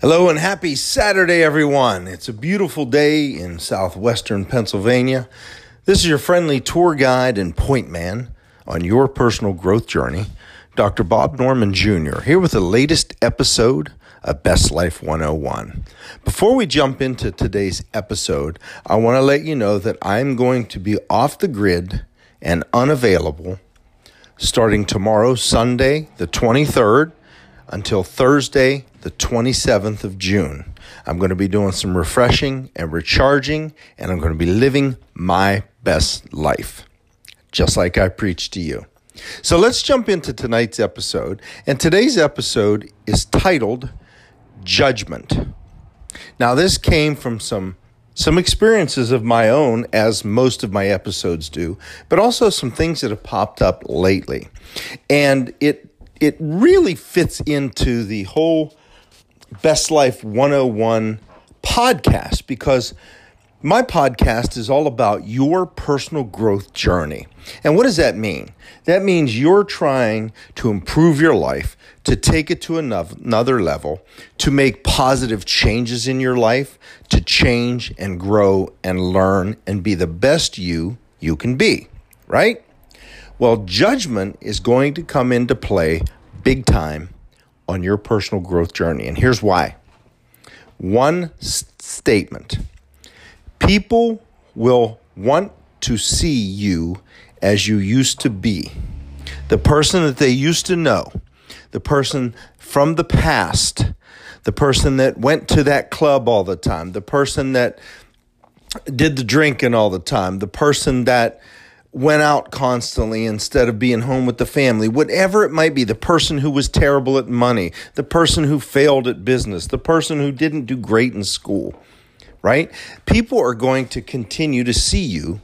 Hello and happy Saturday, everyone. It's a beautiful day in southwestern Pennsylvania. This is your friendly tour guide and point man on your personal growth journey, Dr. Bob Norman Jr., here with the latest episode of Best Life 101. Before we jump into today's episode, I want to let you know that I'm going to be off the grid and unavailable starting tomorrow, Sunday, the 23rd, until Thursday, the 27th of June. I'm going to be doing some refreshing and recharging, and I'm going to be living my best life, just like I preached to you. So let's jump into tonight's episode. And today's episode is titled Judgment. Now, this came from some some experiences of my own, as most of my episodes do, but also some things that have popped up lately. And it it really fits into the whole Best Life 101 podcast because my podcast is all about your personal growth journey. And what does that mean? That means you're trying to improve your life, to take it to another level, to make positive changes in your life, to change and grow and learn and be the best you you can be, right? Well, judgment is going to come into play big time on your personal growth journey. And here's why. One s- statement. People will want to see you as you used to be, the person that they used to know, the person from the past, the person that went to that club all the time, the person that did the drinking all the time, the person that went out constantly instead of being home with the family, whatever it might be, the person who was terrible at money, the person who failed at business, the person who didn't do great in school, right? People are going to continue to see you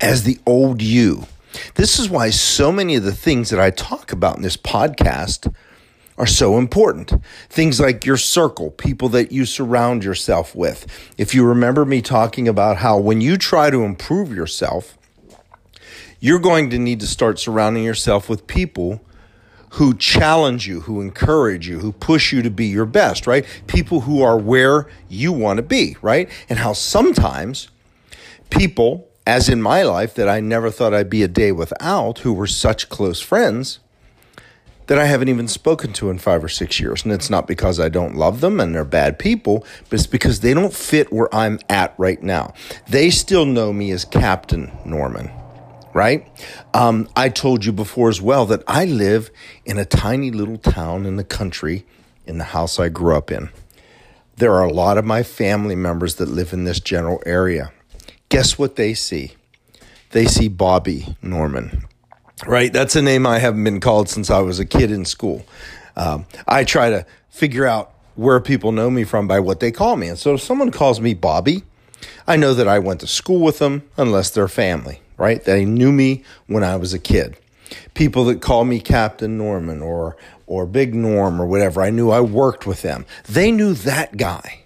as the old you. This is why so many of the things that I talk about in this podcast are so important. Things like your circle, people that you surround yourself with. If you remember me talking about how when you try to improve yourself, you're going to need to start surrounding yourself with people who challenge you, who encourage you, who push you to be your best, right? People who are where you want to be, right? And how sometimes people, as in my life, that I never thought I'd be a day without, who were such close friends, that I haven't even spoken to in five or six years. And it's not because I don't love them and they're bad people, but it's because they don't fit where I'm at right now. They still know me as Captain Norman right? Um, I told you before as well that I live in a tiny little town in the country in the house I grew up in. There are a lot of my family members that live in this general area. Guess what they see? They see Bobby Norman, right? That's a name I haven't been called since I was a kid in school. Um, I try to figure out where people know me from by what they call me. And so if someone calls me Bobby, I know that I went to school with them unless they're family right? They knew me when I was a kid. People that call me Captain Norman or or Big Norm or whatever, I knew I worked with them. They knew that guy.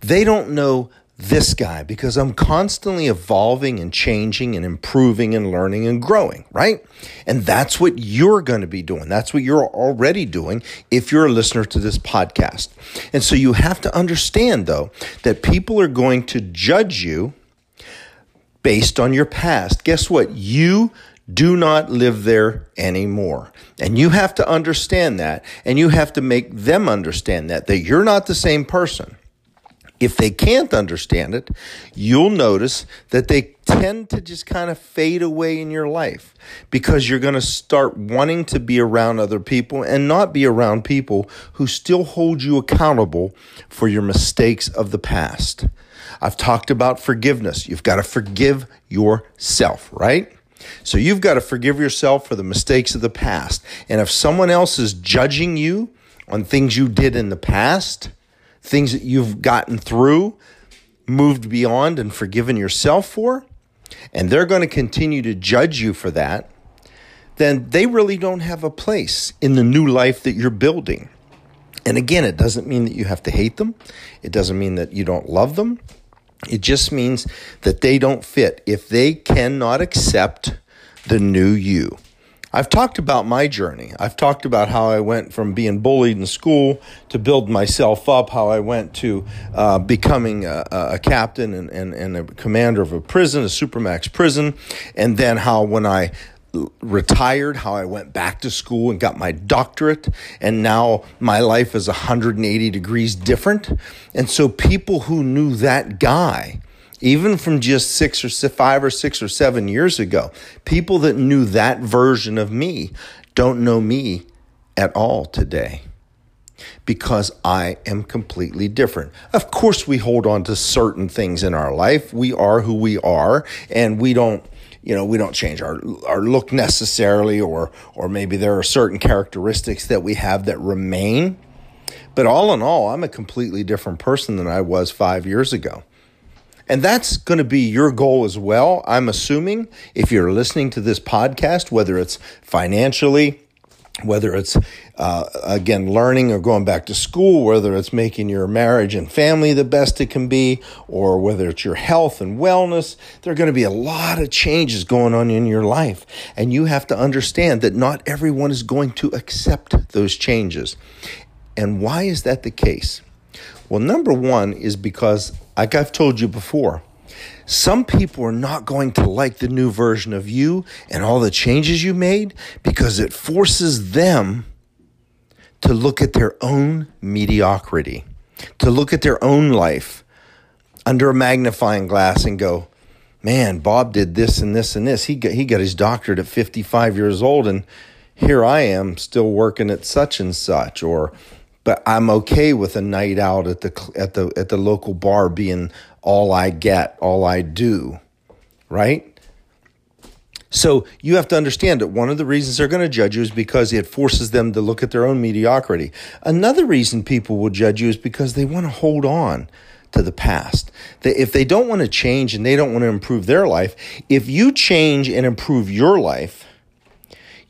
They don't know this guy because I'm constantly evolving and changing and improving and learning and growing, right? And that's what you're going to be doing. That's what you're already doing if you're a listener to this podcast. And so you have to understand, though, that people are going to judge you based on your past. Guess what? You do not live there anymore. And you have to understand that. And you have to make them understand that, that you're not the same person. If they can't understand it, you'll notice that they tend to just kind of fade away in your life because you're going to start wanting to be around other people and not be around people who still hold you accountable for your mistakes of the past. I've talked about forgiveness. You've got to forgive yourself, right? So you've got to forgive yourself for the mistakes of the past. And if someone else is judging you on things you did in the past, things that you've gotten through, moved beyond, and forgiven yourself for, and they're going to continue to judge you for that, then they really don't have a place in the new life that you're building. And again, it doesn't mean that you have to hate them. It doesn't mean that you don't love them. It just means that they don't fit if they cannot accept the new you. I've talked about my journey. I've talked about how I went from being bullied in school to build myself up, how I went to uh, becoming a, a captain and, and, and a commander of a prison, a supermax prison, and then how when I retired, how I went back to school and got my doctorate, and now my life is 180 degrees different. And so people who knew that guy, even from just six or five or six or seven years ago. People that knew that version of me don't know me at all today because I am completely different. Of course, we hold on to certain things in our life. We are who we are, and we don't. You know, we don't change our our look necessarily, or or maybe there are certain characteristics that we have that remain. But all in all, I'm a completely different person than I was five years ago. And that's going to be your goal as well. I'm assuming if you're listening to this podcast, whether it's financially, whether it's uh, again learning or going back to school, whether it's making your marriage and family the best it can be, or whether it's your health and wellness, there are going to be a lot of changes going on in your life. And you have to understand that not everyone is going to accept those changes. And why is that the case? Well, number one is because, like I've told you before, some people are not going to like the new version of you and all the changes you made because it forces them to look at their own mediocrity, to look at their own life under a magnifying glass and go, man, Bob did this and this and this. He got, he got his doctorate at 55 years old, and here I am still working at such and such. Or but I'm okay with a night out at the at the at the local bar being all I get, all I do, right? So you have to understand that one of the reasons they're going to judge you is because it forces them to look at their own mediocrity. Another reason people will judge you is because they want to hold on to the past. They, if they don't want to change and they don't want to improve their life, if you change and improve your life,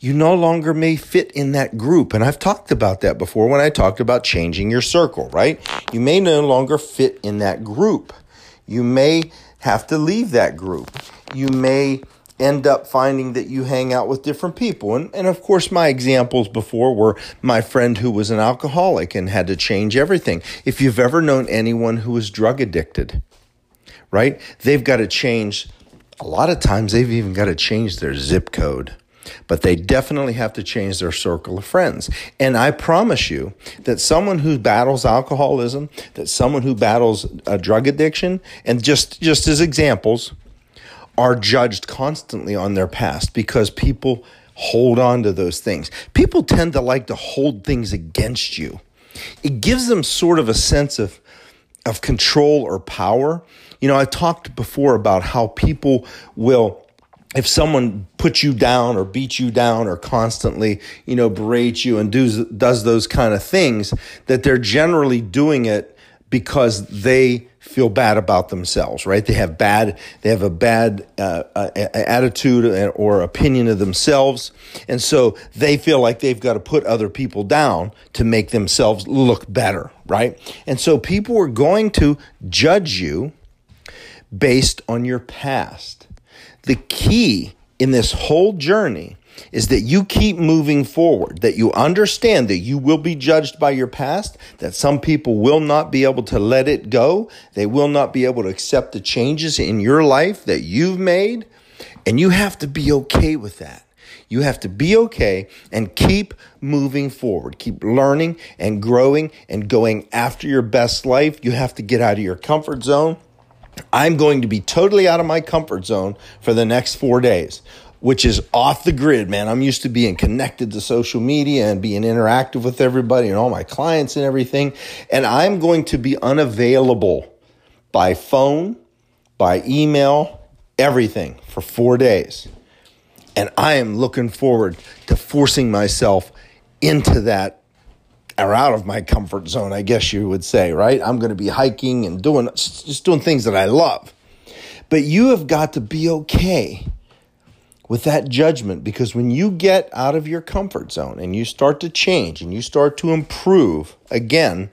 you no longer may fit in that group. And I've talked about that before when I talked about changing your circle, right? You may no longer fit in that group. You may have to leave that group. You may end up finding that you hang out with different people. And, and of course, my examples before were my friend who was an alcoholic and had to change everything. If you've ever known anyone who is drug addicted, right, they've got to change. A lot of times, they've even got to change their zip code but they definitely have to change their circle of friends. And I promise you that someone who battles alcoholism, that someone who battles a drug addiction, and just, just as examples, are judged constantly on their past because people hold on to those things. People tend to like to hold things against you. It gives them sort of a sense of of control or power. You know, I talked before about how people will if someone puts you down or beats you down or constantly, you know, berates you and does, does those kind of things, that they're generally doing it because they feel bad about themselves, right? They have bad, they have a bad uh, uh, attitude or opinion of themselves. And so they feel like they've got to put other people down to make themselves look better, right? And so people are going to judge you based on your past. The key in this whole journey is that you keep moving forward, that you understand that you will be judged by your past, that some people will not be able to let it go. They will not be able to accept the changes in your life that you've made. And you have to be okay with that. You have to be okay and keep moving forward. Keep learning and growing and going after your best life. You have to get out of your comfort zone. I'm going to be totally out of my comfort zone for the next four days, which is off the grid, man. I'm used to being connected to social media and being interactive with everybody and all my clients and everything. And I'm going to be unavailable by phone, by email, everything for four days. And I am looking forward to forcing myself into that are out of my comfort zone, I guess you would say, right? I'm going to be hiking and doing just doing things that I love. But you have got to be okay with that judgment because when you get out of your comfort zone and you start to change and you start to improve again,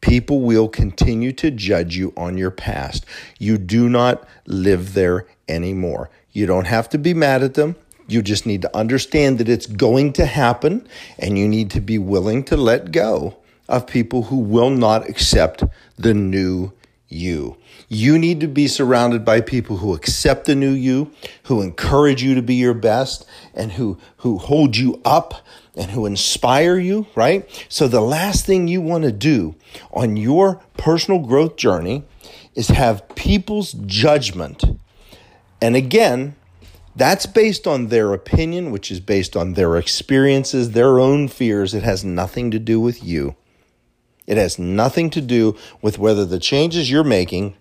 people will continue to judge you on your past. You do not live there anymore. You don't have to be mad at them You just need to understand that it's going to happen and you need to be willing to let go of people who will not accept the new you. You need to be surrounded by people who accept the new you, who encourage you to be your best, and who, who hold you up and who inspire you, right? So the last thing you want to do on your personal growth journey is have people's judgment. And again, that's based on their opinion, which is based on their experiences, their own fears. It has nothing to do with you. It has nothing to do with whether the changes you're making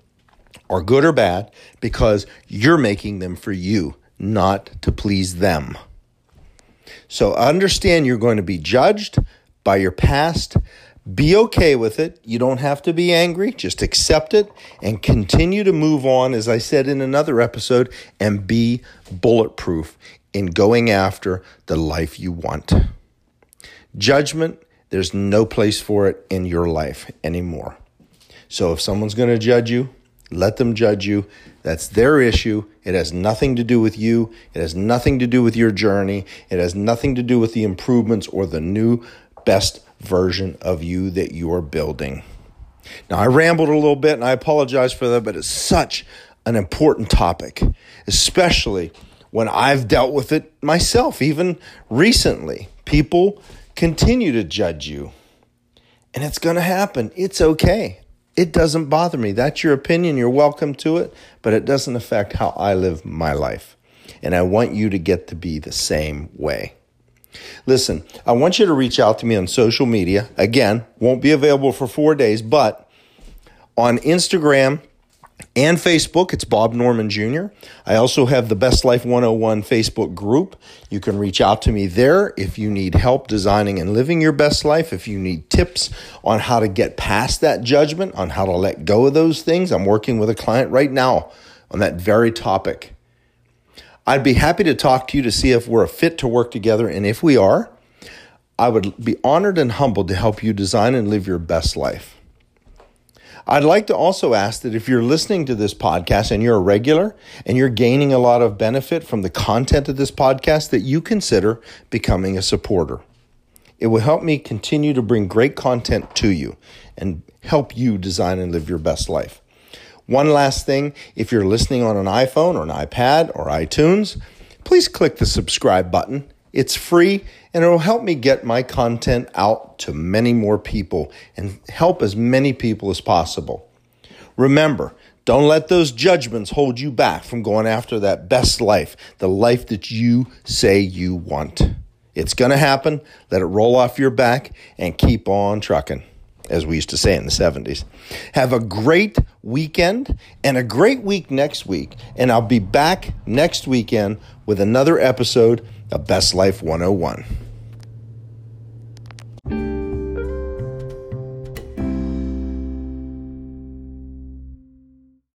are good or bad because you're making them for you, not to please them. So understand you're going to be judged by your past. Be okay with it. You don't have to be angry. Just accept it and continue to move on, as I said in another episode, and be bulletproof in going after the life you want. Judgment, there's no place for it in your life anymore. So if someone's going to judge you, let them judge you. That's their issue. It has nothing to do with you. It has nothing to do with your journey. It has nothing to do with the improvements or the new best version of you that you're building. Now, I rambled a little bit and I apologize for that, but it's such an important topic, especially when I've dealt with it myself, even recently. People continue to judge you, and it's going to happen. It's okay. It doesn't bother me. That's your opinion. You're welcome to it, but it doesn't affect how I live my life. And I want you to get to be the same way. Listen, I want you to reach out to me on social media. Again, won't be available for four days, but on Instagram and Facebook. It's Bob Norman Jr. I also have the Best Life 101 Facebook group. You can reach out to me there if you need help designing and living your best life, if you need tips on how to get past that judgment, on how to let go of those things. I'm working with a client right now on that very topic. I'd be happy to talk to you to see if we're a fit to work together, and if we are, I would be honored and humbled to help you design and live your best life. I'd like to also ask that if you're listening to this podcast and you're a regular and you're gaining a lot of benefit from the content of this podcast, that you consider becoming a supporter. It will help me continue to bring great content to you and help you design and live your best life. One last thing if you're listening on an iPhone or an iPad or iTunes, please click the subscribe button it's free and it'll help me get my content out to many more people and help as many people as possible. Remember, don't let those judgments hold you back from going after that best life, the life that you say you want. It's going to happen. Let it roll off your back and keep on trucking, as we used to say in the 70s. Have a great weekend and a great week next week. And I'll be back next weekend with another episode of Best Life 101.